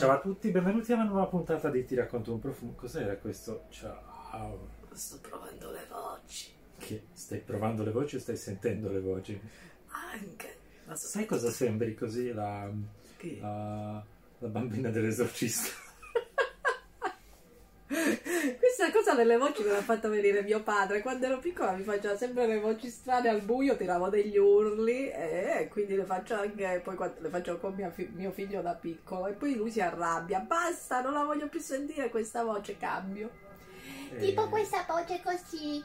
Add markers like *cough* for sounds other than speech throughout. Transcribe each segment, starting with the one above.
Ciao a tutti, benvenuti a una nuova puntata di Ti racconto un profumo. Cos'era questo? Ciao. Sto provando le voci. Che stai provando le voci o stai sentendo le voci? Anche. Ma Sai cosa sembri così la, la, la bambina dell'esorcista? *laughs* Questa cosa delle voci me l'ha fatta venire mio padre. Quando ero piccola mi faceva sempre le voci strane al buio, tiravo degli urli e quindi le faccio anche poi quando- le faccio con fi- mio figlio da piccolo e poi lui si arrabbia. Basta, non la voglio più sentire questa voce, cambio. Tipo Eh, questa voce così.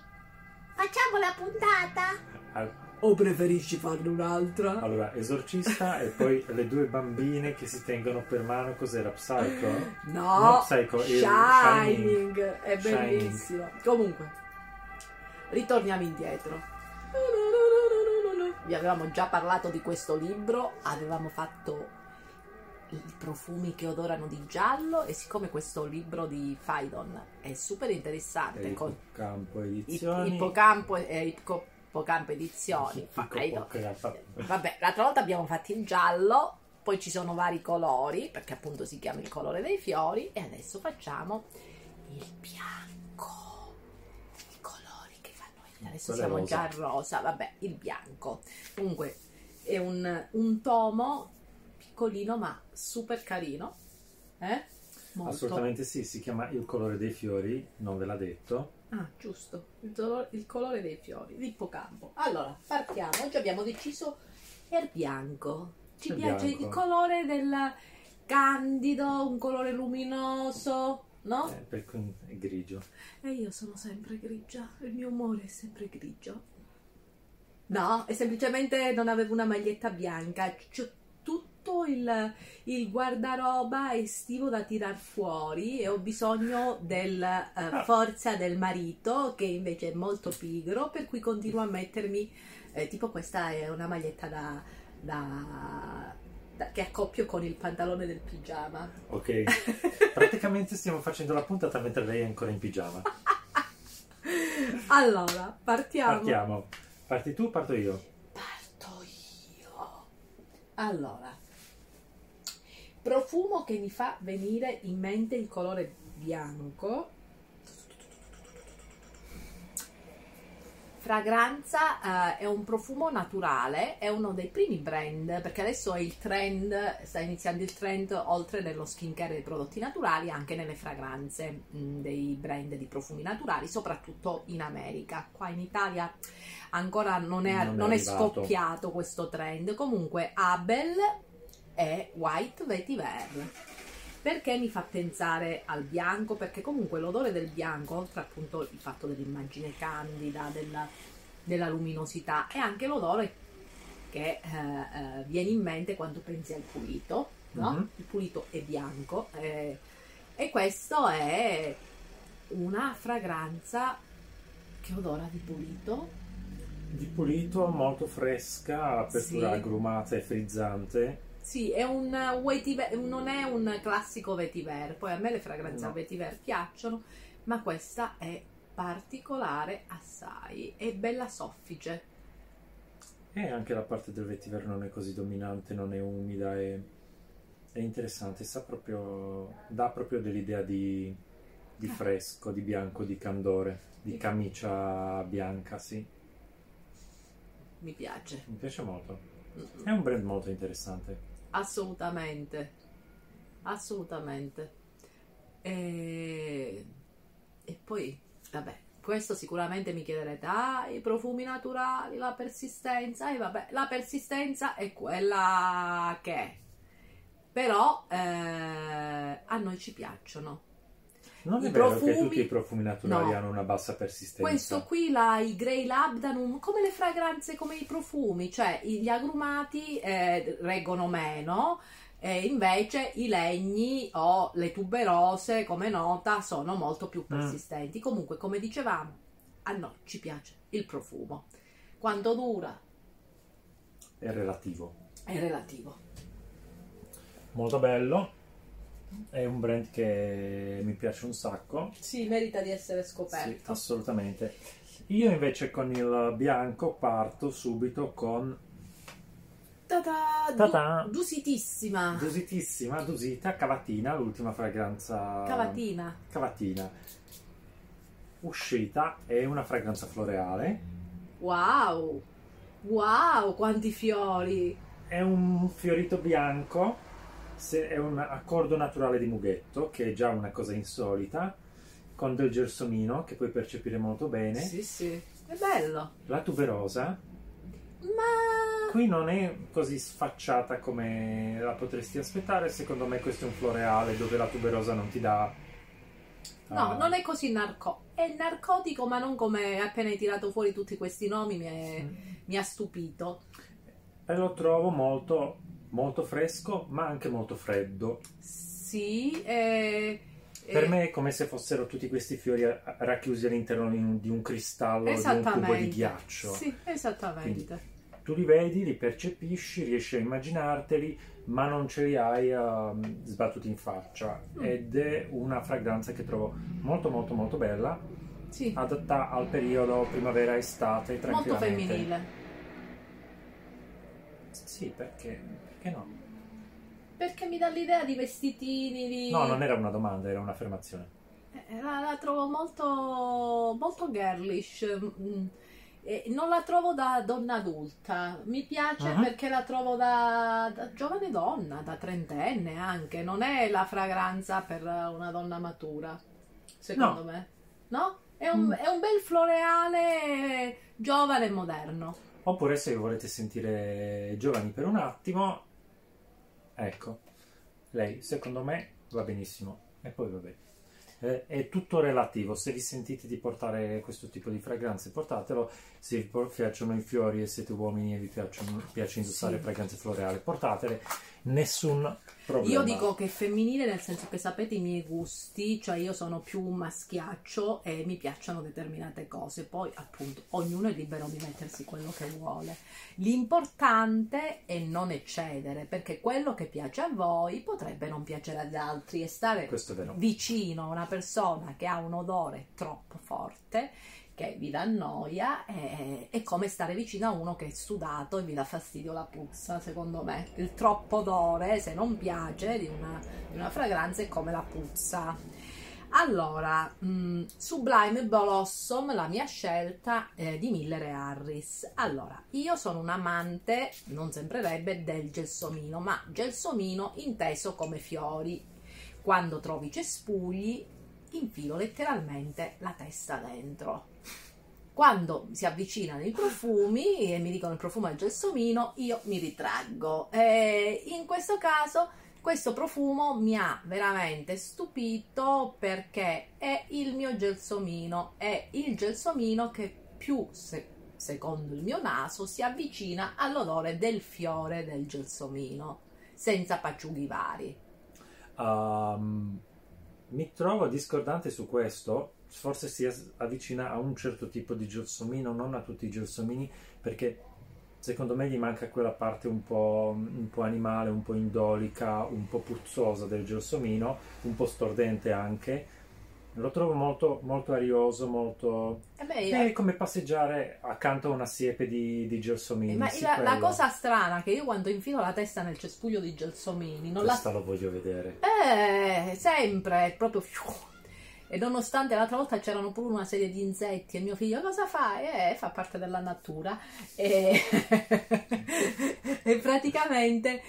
Facciamo la puntata? al- O preferisci farne un'altra? Allora, esorcista e poi le due bambine che si tengono per mano, cos'era? Psycho? No, No, Psycho, il Shining, è Shining. bellissimo. Comunque, ritorniamo indietro. Vi avevamo già parlato di questo libro, avevamo fatto i profumi che odorano di giallo e siccome questo libro di Faidon è super interessante con Campo i- Edizioni. Ippocampo e Ippocampo edizioni, Ippo- Faidon. Ippo- Vabbè, l'altra volta abbiamo fatto il giallo, poi ci sono vari colori, perché appunto si chiama il colore dei fiori, e adesso facciamo il bianco. I colori che fanno venire. Adesso Quello è siamo già al rosa, vabbè, il bianco. Comunque è un, un tomo piccolino ma super carino. Eh? Molto. Assolutamente sì, si chiama Il colore dei fiori, non ve l'ha detto. Ah, giusto, il, tolo- il colore dei fiori, l'ippocampo. Allora, partiamo. Oggi abbiamo deciso il bianco. Ci Il piace bianco. il colore del candido, un colore luminoso, no? Eh, per cui è grigio. E io sono sempre grigia, il mio umore è sempre grigio. No, è semplicemente non avevo una maglietta bianca, c'ho tutto il, il guardaroba estivo da tirar fuori e ho bisogno della forza del marito che invece è molto pigro, per cui continuo a mettermi, eh, tipo questa è una maglietta da, da- che accoppio con il pantalone del pigiama. Ok, *laughs* praticamente stiamo facendo la puntata mentre lei è ancora in pigiama. Allora, partiamo. Partiamo. Parti tu, parto io. Parto io. Allora, profumo che mi fa venire in mente il colore bianco. Fragranza eh, è un profumo naturale, è uno dei primi brand, perché adesso è il trend, sta iniziando il trend oltre nello skincare dei prodotti naturali, anche nelle fragranze mh, dei brand di profumi naturali, soprattutto in America. Qua in Italia ancora non è, Non è non è scoppiato questo trend. Comunque Abel e White Vetiver. Perché mi fa pensare al bianco? Perché comunque l'odore del bianco, oltre appunto il fatto dell'immagine candida, della, della luminosità, è anche l'odore che eh, eh, viene in mente quando pensi al pulito, no? Mhm. Il pulito è bianco eh, e questo è una fragranza che odora di pulito, Di pulito, molto fresca, apertura Sì. agrumata e frizzante. Sì, è un vetiver, non è un classico vetiver. Poi a me le fragranze No. vetiver piacciono, ma questa è particolare assai. È bella soffice. E anche la parte del vetiver non è così dominante, non è umida, è, è interessante, sa proprio, dà proprio dell'idea di, di fresco, di bianco, di candore, di camicia bianca, sì. Mi piace. Mi piace molto. È un brand molto interessante. Assolutamente. Assolutamente. E, e poi, vabbè, questo sicuramente mi chiederete, ah, i profumi naturali, la persistenza, e vabbè, la persistenza è quella che è. Però eh, a noi ci piacciono. Non I è vero che profumi- tutti i profumi naturali No. hanno una bassa persistenza. Questo qui, la, i Grey Labdanum, come le fragranze, come i profumi, cioè gli agrumati eh, reggono meno, e invece i legni o le tuberose, come nota, sono molto più persistenti. Comunque, come dicevamo, a noi ci piace il profumo. Quanto dura È relativo. è relativo. Molto bello. È un brand che mi piace un sacco. Sì, merita di essere Sì, scoperto. assolutamente. Io invece con il bianco parto subito con Ta-ta, Ta-ta. dusitissima. Dusitissima, dusita, cavatina, l'ultima fragranza. Cavatina. Cavatina. Uscita è una fragranza floreale. Wow. Wow, quanti fiori. È un fiorito bianco, se- è un accordo naturale di mughetto, che è già una cosa insolita, con del gelsomino che puoi percepire molto bene. Sì, sì. È bello. La tuberosa Ma qui non è così sfacciata come la potresti aspettare. Secondo me questo è un floreale dove la tuberosa non ti dà... no, ah, non è così narco. È narcotico, ma non come appena hai tirato fuori tutti questi nomi mi, è- mi ha stupito. E lo trovo molto, molto fresco, ma anche molto freddo. Sì, eh, Per eh, me è come se fossero tutti questi fiori racchiusi all'interno di un, cristallo, di un cubo di ghiaccio. Sì, esattamente. Tu li vedi, li percepisci, riesci a immaginarteli, ma non ce li hai ehm, sbattuti in faccia. Mm. Ed è una fragranza che trovo molto molto molto bella, Sì, adatta al periodo primavera-estate, molto femminile. Sì, perché, perché no? Perché mi dà l'idea di vestitini, di... No, non era una domanda, era un'affermazione. Eh, La, la trovo molto, molto girlish. mm, e non la trovo da donna adulta. Mi piace Mhm. perché la trovo da, da giovane donna, da trentenne anche. Non è la fragranza per una donna matura, secondo me. No? È un, Mm. è un bel floreale giovane e moderno. Oppure se volete sentire giovani per un attimo, ecco, lei secondo me va benissimo. E poi vabbè. Eh, è tutto relativo, se vi sentite di portare questo tipo di fragranze portatelo, se vi piacciono i fiori e siete uomini e vi piacciono, piace indossare Sì. fragranze floreali, portatele, nessun problema. Io dico che è femminile nel senso che sapete i miei gusti, cioè io sono più un maschiaccio e mi piacciono determinate cose, poi appunto ognuno è libero di mettersi quello che vuole. L'importante è non eccedere, perché quello che piace a voi potrebbe non piacere ad altri e stare vicino a una persona che ha un odore troppo forte che vi dà noia è, è come stare vicino a uno che è sudato e vi dà fastidio la puzza secondo me. Il troppo odore se non piace di una, di una fragranza è come la puzza. Allora mh, Sublime Blossom la mia scelta eh, di Miller e Harris. Allora io sono un amante non sembrerebbe del gelsomino ma gelsomino inteso come fiori. Quando trovi cespugli, infilo letteralmente la testa dentro. Quando si avvicinano i profumi e mi dicono il profumo del gelsomino, io mi ritraggo. E in questo caso, questo profumo mi ha veramente stupito perché è il mio gelsomino, è il gelsomino che più, se- secondo il mio naso, si avvicina all'odore del fiore del gelsomino, senza pacciughi vari. Um, mi trovo discordante su questo, forse si avvicina a un certo tipo di gelsomino, non a tutti i gelsomini, perché secondo me gli manca quella parte un po', un po' animale, un po' indolica, un po' puzzosa del gelsomino, un po' stordente anche. Lo trovo molto, molto arioso, molto... E beh, io- È come passeggiare accanto a una siepe di, di gelsomini. Ma sì, la, la cosa strana è che io quando infilo la testa nel cespuglio di gelsomini non la... Questa lo voglio vedere. Eh, sempre, è proprio... *laughs* E nonostante l'altra volta c'erano pure una serie di insetti e mio figlio cosa fa? Eh, fa parte della natura. E, *laughs* e praticamente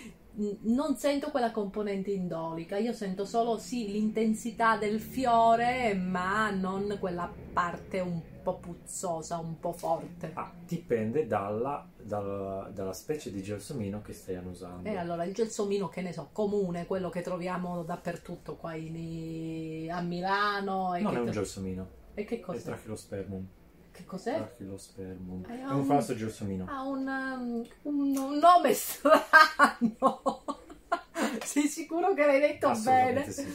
non sento quella componente indolica, io sento solo sì l'intensità del fiore, ma non quella parte un po' puzzosa, un po' forte. Ah, dipende dalla, dalla, dalla specie di gelsomino che stai annusando. E allora il gelsomino, che ne so, comune, quello che troviamo dappertutto qua in- a Milano. E non che, è un gelsomino, e che è cos'è? trachilospermum. Che cos'è? Trachilospermum. Eh, È ha un un- falso gelsomino. Ha un, um, un- un nome *laughs* strano. Sei sicuro che l'hai detto bene? Sì.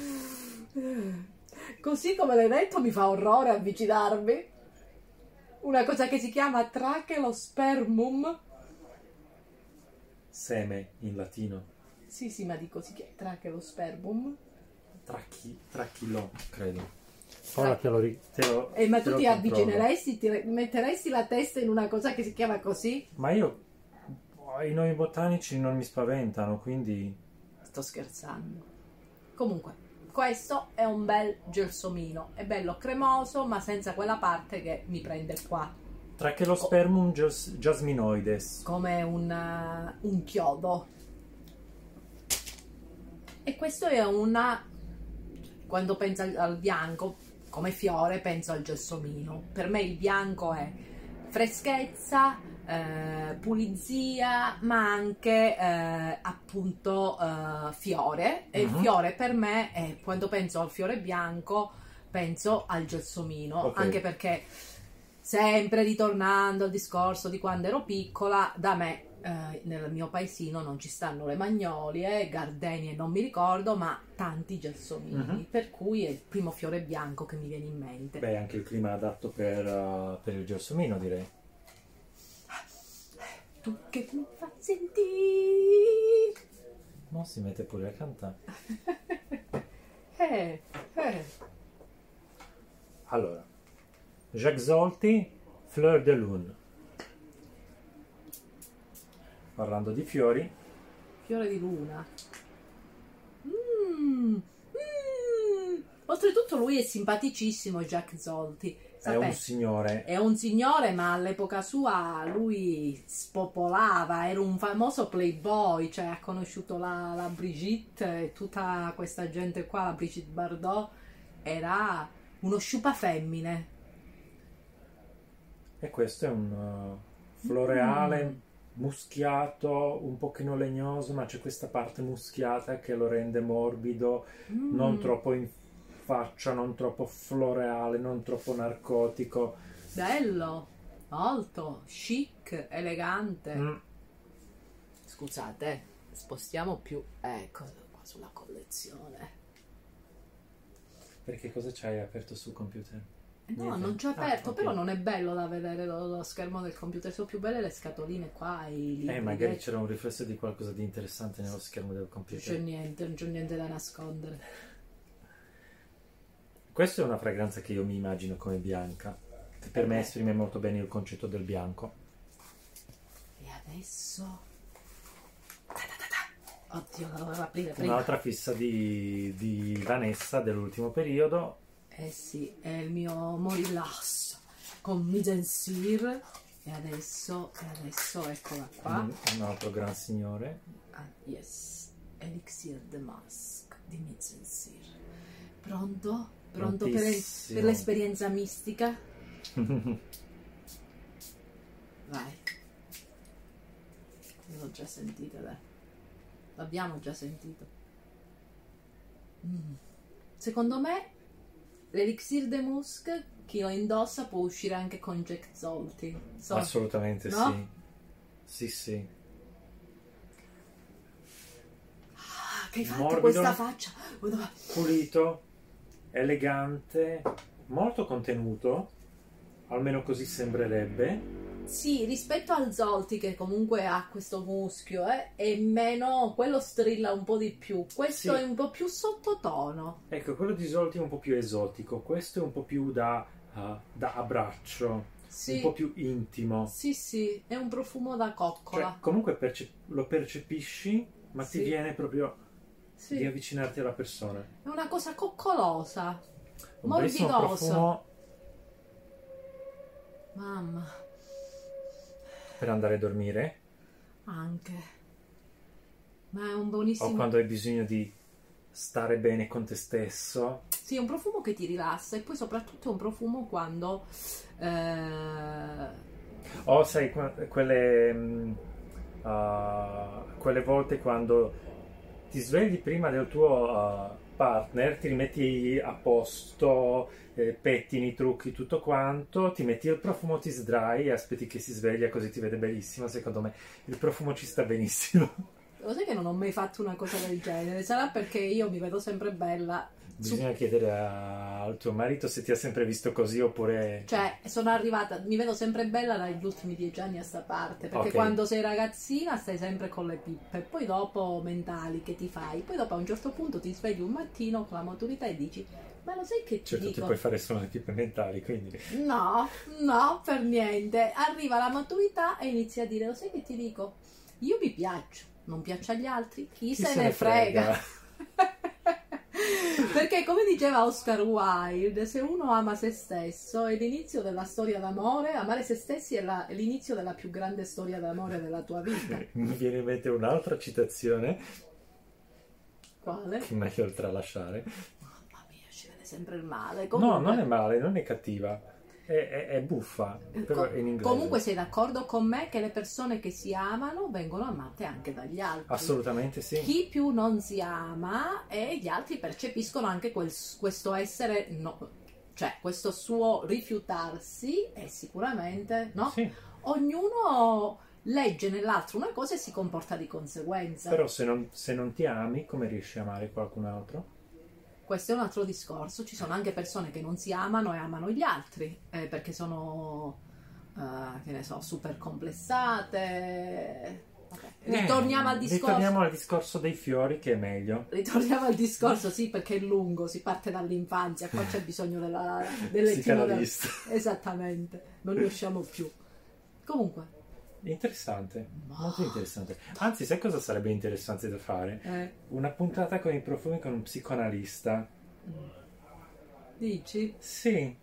Così come l'hai detto mi fa orrore avvicinarmi. Una cosa che si chiama trachelospermum. Seme in latino. Sì, sì, ma dico si chiama trachelospermum. Trachi, trachilo, credo. Ora te lo, ri- te lo Eh, ma te tu lo ti avvicineresti, ti re- metteresti la testa in una cosa che si chiama così? Ma io I nomi botanici non mi spaventano, quindi Sto scherzando. Comunque, questo è un bel gelsomino. È bello cremoso, ma senza quella parte che mi prende qua. tra che lo spermum jas- jasminoides. Come un, eh, un chiodo. E questo è una... Quando penso al, al bianco, come fiore, penso al gelsomino. Per me il bianco è freschezza, eh, pulizia, ma anche eh, appunto eh, fiore. E il Mhm. fiore per me è, quando penso al fiore bianco, penso al gelsomino. Ok. Anche perché, sempre ritornando al discorso di quando ero piccola, da me eh, nel mio paesino non ci stanno le magnolie, gardenie non mi ricordo, ma tanti gelsomini. Mhm. Per cui è il primo fiore bianco che mi viene in mente. Beh, anche il clima adatto per, uh, per il gelsomino, direi. Tu che mi fai sentire. No, si mette pure a cantare. *laughs* Eh, eh. Allora, Jacques Zolti, Fleur de Lune. Parlando di fiori, Fiore di luna. Mm, mm. Oltretutto lui è simpaticissimo, Jack Zolti. è Sapete, un signore. È un signore, ma all'epoca sua lui spopolava, era un famoso playboy, cioè ha conosciuto la, la Brigitte e tutta questa gente qua, la Brigitte Bardot, era uno sciupa femmine. E questo è un uh, floreale Mm. Muschiato, un pochino legnoso, ma c'è questa parte muschiata che lo rende morbido, Mm. non troppo in faccia, non troppo floreale, non troppo narcotico. Bello, molto, chic, elegante. Mm. Scusate, spostiamo più, ecco, qua sulla collezione. Perché cosa c'hai aperto sul computer? No, Niente. non c'è Ah, aperto, ok. però non è bello da vedere lo, lo schermo del computer, sono più belle le scatoline qua, i libri. Eh, magari c'era un riflesso di qualcosa di interessante nello schermo del Non c'è computer. niente, non c'è niente da nascondere. Questa è una fragranza che io mi immagino come bianca, che per me esprime molto bene il concetto del bianco. E adesso... Oddio, la dovevo aprire prima. Un'altra fissa di, di Vanessa dell'ultimo periodo. Eh sì, è il mio Morillas con mise en. E adesso, e adesso eccola qua. un, un altro gran signore. Ah, yes, Elixir de Mask di mise en. Pronto? Pronto per, Prontissimo. per l'esperienza mistica? *laughs* Vai. L'ho già sentita, dai. L'abbiamo già sentito. Mm. Secondo me, l'elixir de musk, chi lo indossa può uscire anche con Jack Zolti. So- Assolutamente No? sì. Sì, sì. Ah, che hai fatto Morbido. questa faccia? Pulito, elegante, molto contenuto, almeno così sembrerebbe. Sì, rispetto al Zolti che comunque ha questo muschio, eh, è meno, quello strilla un po' di più, questo Sì. è un po' più sottotono. Ecco, quello di Zolti è un po' più esotico, questo è un po' più da, uh, da abbraccio, Sì, un po' più intimo. sì, sì, è un profumo da Cioè, coccola. comunque perce- lo percepisci, ma Sì. ti viene proprio di Sì, avvicinarti alla persona. è una cosa coccolosa, Un morbidosa. profumo Mamma, per andare a dormire anche. Ma è un o buonissimo... quando hai bisogno di stare bene con te stesso. Sì, è un profumo che ti rilassa e poi soprattutto è un profumo quando... eh, O sai, qua- quelle, ah, quelle volte quando ti svegli prima del tuo ah, partner, ti rimetti a posto, eh, pettini, trucchi, tutto quanto, ti metti il profumo, ti sdrai aspetti che si sveglia così ti vede benissimo. Secondo me il profumo ci sta benissimo. Lo sai che non ho mai fatto una cosa del genere? Sarà perché io mi vedo sempre bella. Bisogna chiedere al tuo marito se ti ha sempre visto così oppure... Cioè, sono arrivata, mi vedo sempre bella dagli ultimi dieci anni a sta parte. Perché Ok. quando sei ragazzina stai sempre con le pippe, poi dopo mentali che ti fai, poi dopo a un certo punto ti svegli un mattino con la maturità e dici: Ma lo sai che ti Certo, ti dico? puoi fare solo le pippe mentali, quindi... No, no, per niente. Arriva la maturità e inizi a dire: Lo sai che ti dico? Io mi piaccio, non piaccio agli altri, chi, Chi se, ne frega. *laughs* Perché come diceva Oscar Wilde, se uno ama se stesso è l'inizio della storia d'amore, amare se stessi è, la- è l'inizio della più grande storia d'amore della tua vita. *laughs* Mi viene in mente un'altra citazione Quale? che è meglio tralasciare. Mamma mia, ci vede sempre il male. No, Comunque- non è male, non è cattiva. È, è- è buffa, però Co- è in inglese. Comunque sei d'accordo con me che le persone che si amano vengono amate anche dagli altri. Assolutamente sì. Chi più non si ama e gli altri percepiscono anche quel- questo essere, no, cioè questo suo rifiutarsi e sicuramente, no? Sì, Ognuno legge nell'altro una cosa e si comporta di conseguenza. però se non, se non ti ami, come riesci a amare qualcun altro? Questo è un altro discorso. Ci sono anche persone che non si amano e amano gli altri eh, perché sono, eh, che ne so, super complessate. Vabbè, Ritorniamo Eh, al discorso. Ritorniamo al discorso dei fiori che è meglio. Ritorniamo al discorso, sì, perché è lungo, si parte dall'infanzia, qua c'è bisogno della, dell'etimo del- *laughs* Psicanalista. Esattamente, non ne usciamo più. Comunque, Interessante, molto interessante. Anzi, sai cosa sarebbe interessante da fare? eh, Una puntata con i profumi con un psicoanalista. dici? Sì,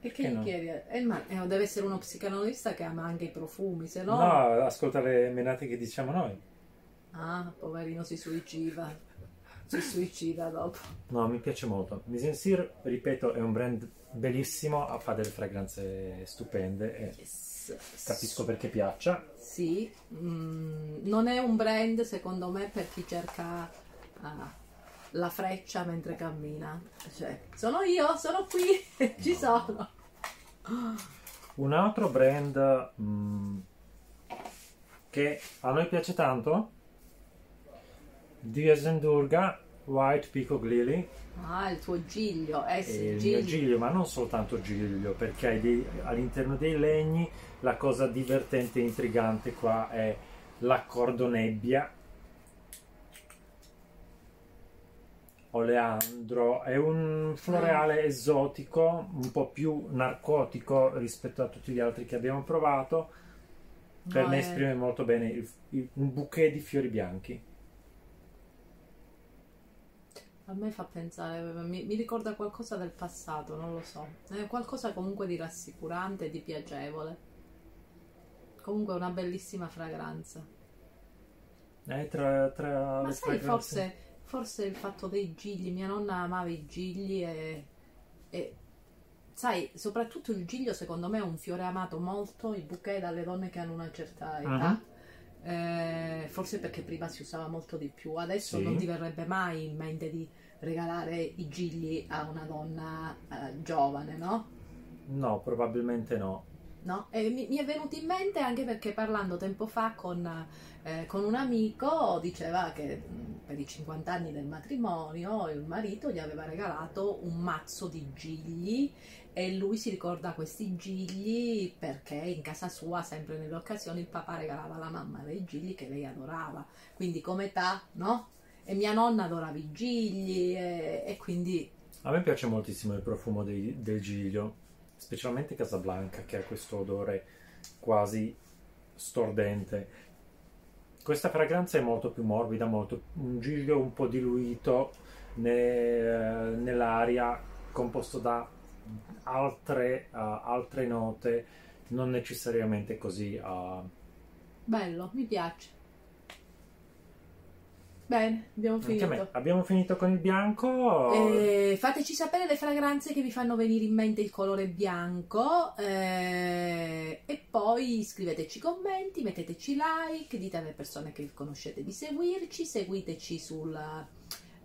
che Perché gli no? chiedi? Eh, ma eh, deve essere uno psicanalista che ama anche i profumi, se no, no... ascolta le menate che diciamo noi. Ah, poverino, si suicida. Si suicida dopo. No, mi piace molto. Misensir, ripeto, è un brand bellissimo, fa delle fragranze stupende e Yes. capisco perché piaccia. Sì, mm, non è un brand secondo me per chi cerca ah, la freccia mentre cammina. Cioè, sono io, sono qui, *laughs* ci sono. Un altro brand mm, che a noi piace tanto, Durga White Peacock Lily, Ah, il tuo giglio, eh sì, il giglio. mio giglio, ma non soltanto giglio, perché dei- all'interno dei legni la cosa divertente e intrigante qua è l'accordo nebbia. Oleandro è un floreale esotico, un po' più narcotico rispetto a tutti gli altri che abbiamo provato. Per No, me è- esprime molto bene il- il- un bouquet di fiori bianchi. A me fa pensare, mi, mi ricorda qualcosa del passato, non lo so. È qualcosa comunque di rassicurante e di piacevole. Comunque una bellissima fragranza. Eh, tra, tra Ma sai, forse, forse il fatto dei gigli, mia nonna amava i gigli e, e sai, soprattutto il giglio secondo me è un fiore amato molto, i bouquet dalle donne che hanno una certa età. Mhm. Eh, forse perché prima si usava molto di più, adesso Sì. non ti verrebbe mai in mente di regalare i gigli a una donna eh, giovane, no? No, probabilmente no. No? E mi, mi è venuto in mente anche perché parlando tempo fa con, eh, con un amico diceva che mh, per i 50 anni del matrimonio il marito gli aveva regalato un mazzo di gigli e lui si ricorda questi gigli perché in casa sua, sempre nelle occasioni, il papà regalava alla mamma dei gigli che lei adorava. Quindi come età, no? E mia nonna adorava i gigli e, e quindi A me piace moltissimo il profumo dei- del giglio, specialmente Casablanca che ha questo odore quasi stordente. Questa fragranza è molto più morbida, molto, un giglio un po' diluito ne- nell'aria, composto da altre, uh, altre note, non necessariamente così. uh, bello, mi piace. Bene, abbiamo finito. Abbiamo finito con il bianco. Eh, fateci sapere le fragranze che vi fanno venire in mente il colore bianco eh, e poi scriveteci commenti, metteteci like, dite alle persone che conoscete di seguirci, seguiteci sul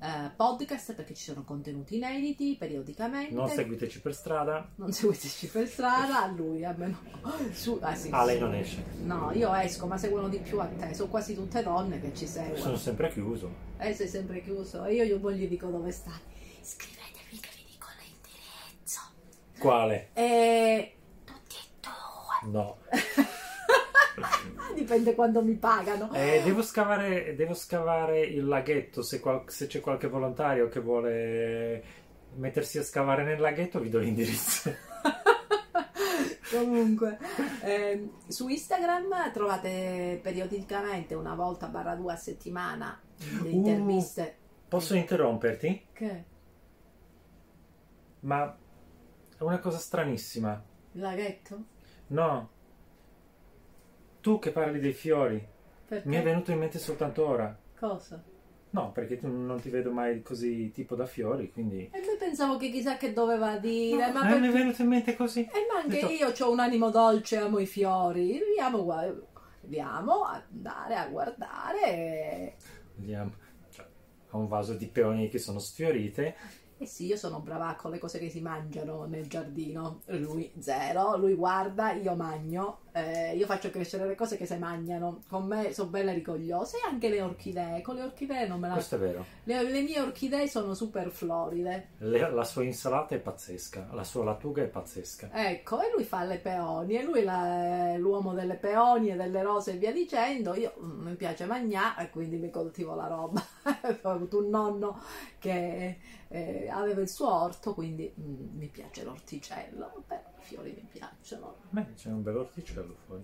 eh, podcast perché ci sono contenuti inediti periodicamente. Non seguiteci per strada. Non seguiteci per strada, a lui, a me no. Su- ah, sì, Ah, lei non esce. No, io esco, ma seguono di più a te, sono quasi tutte donne che ci Sono seguono. sempre chiuso. Eh, sei sempre chiuso e io, io poi gli dico dove stai. Iscrivetevi che vi dico l'indirizzo. Quale? E Tutti e due. No. *laughs* dipende quando mi pagano. Eh, devo, scavare, devo scavare il laghetto. Se, qual- se c'è qualche volontario che vuole mettersi a scavare nel laghetto, vi do l'indirizzo. *laughs* Comunque, ehm, su Instagram trovate periodicamente una volta barra due a settimana le Uh. interviste. Posso interromperti? Che? Ma è una cosa stranissima. Il laghetto? No. Tu che parli dei fiori, Perché? mi è venuto in mente soltanto ora. Cosa? No, perché tu non ti vedo mai così tipo da fiori, quindi... E poi pensavo che chissà che doveva dire, ma Eh, per- mi è venuto in mente così. Eh, ma anche Detto- io ho un animo dolce, amo i fiori. Dobbiamo, gua- dobbiamo andare a guardare. Vediamo. Cioè, ho un vaso di peonie che sono sfiorite. Eh sì, io sono brava con le cose che si mangiano nel giardino. Lui zero, lui guarda, io magno. Eh, io faccio crescere le cose che si mangiano. Con me sono belle rigogliose e anche le orchidee. Con le orchidee non me la... Questo è vero. Le, le mie orchidee sono super floride. Le- la sua insalata è pazzesca, la sua lattuga è pazzesca. Ecco, e lui fa le peonie, lui è l'uomo delle peonie, delle rose e via dicendo. Io mm, mi piace mangiare e quindi mi coltivo la roba. *laughs* Ho avuto un nonno che eh, aveva il suo orto, quindi mm, mi piace l'orticello. I fiori mi piacciono. Beh, c'è un bel orticello fuori.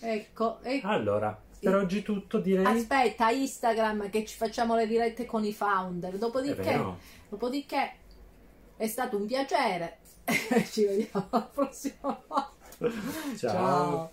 Ecco, e Allora, per oggi è tutto direi. aspetta, Instagram che ci facciamo le dirette con i founder. È Dopodiché, vero. dopodiché è stato un piacere. *laughs* ci vediamo alla prossima volta. Ciao. Ciao.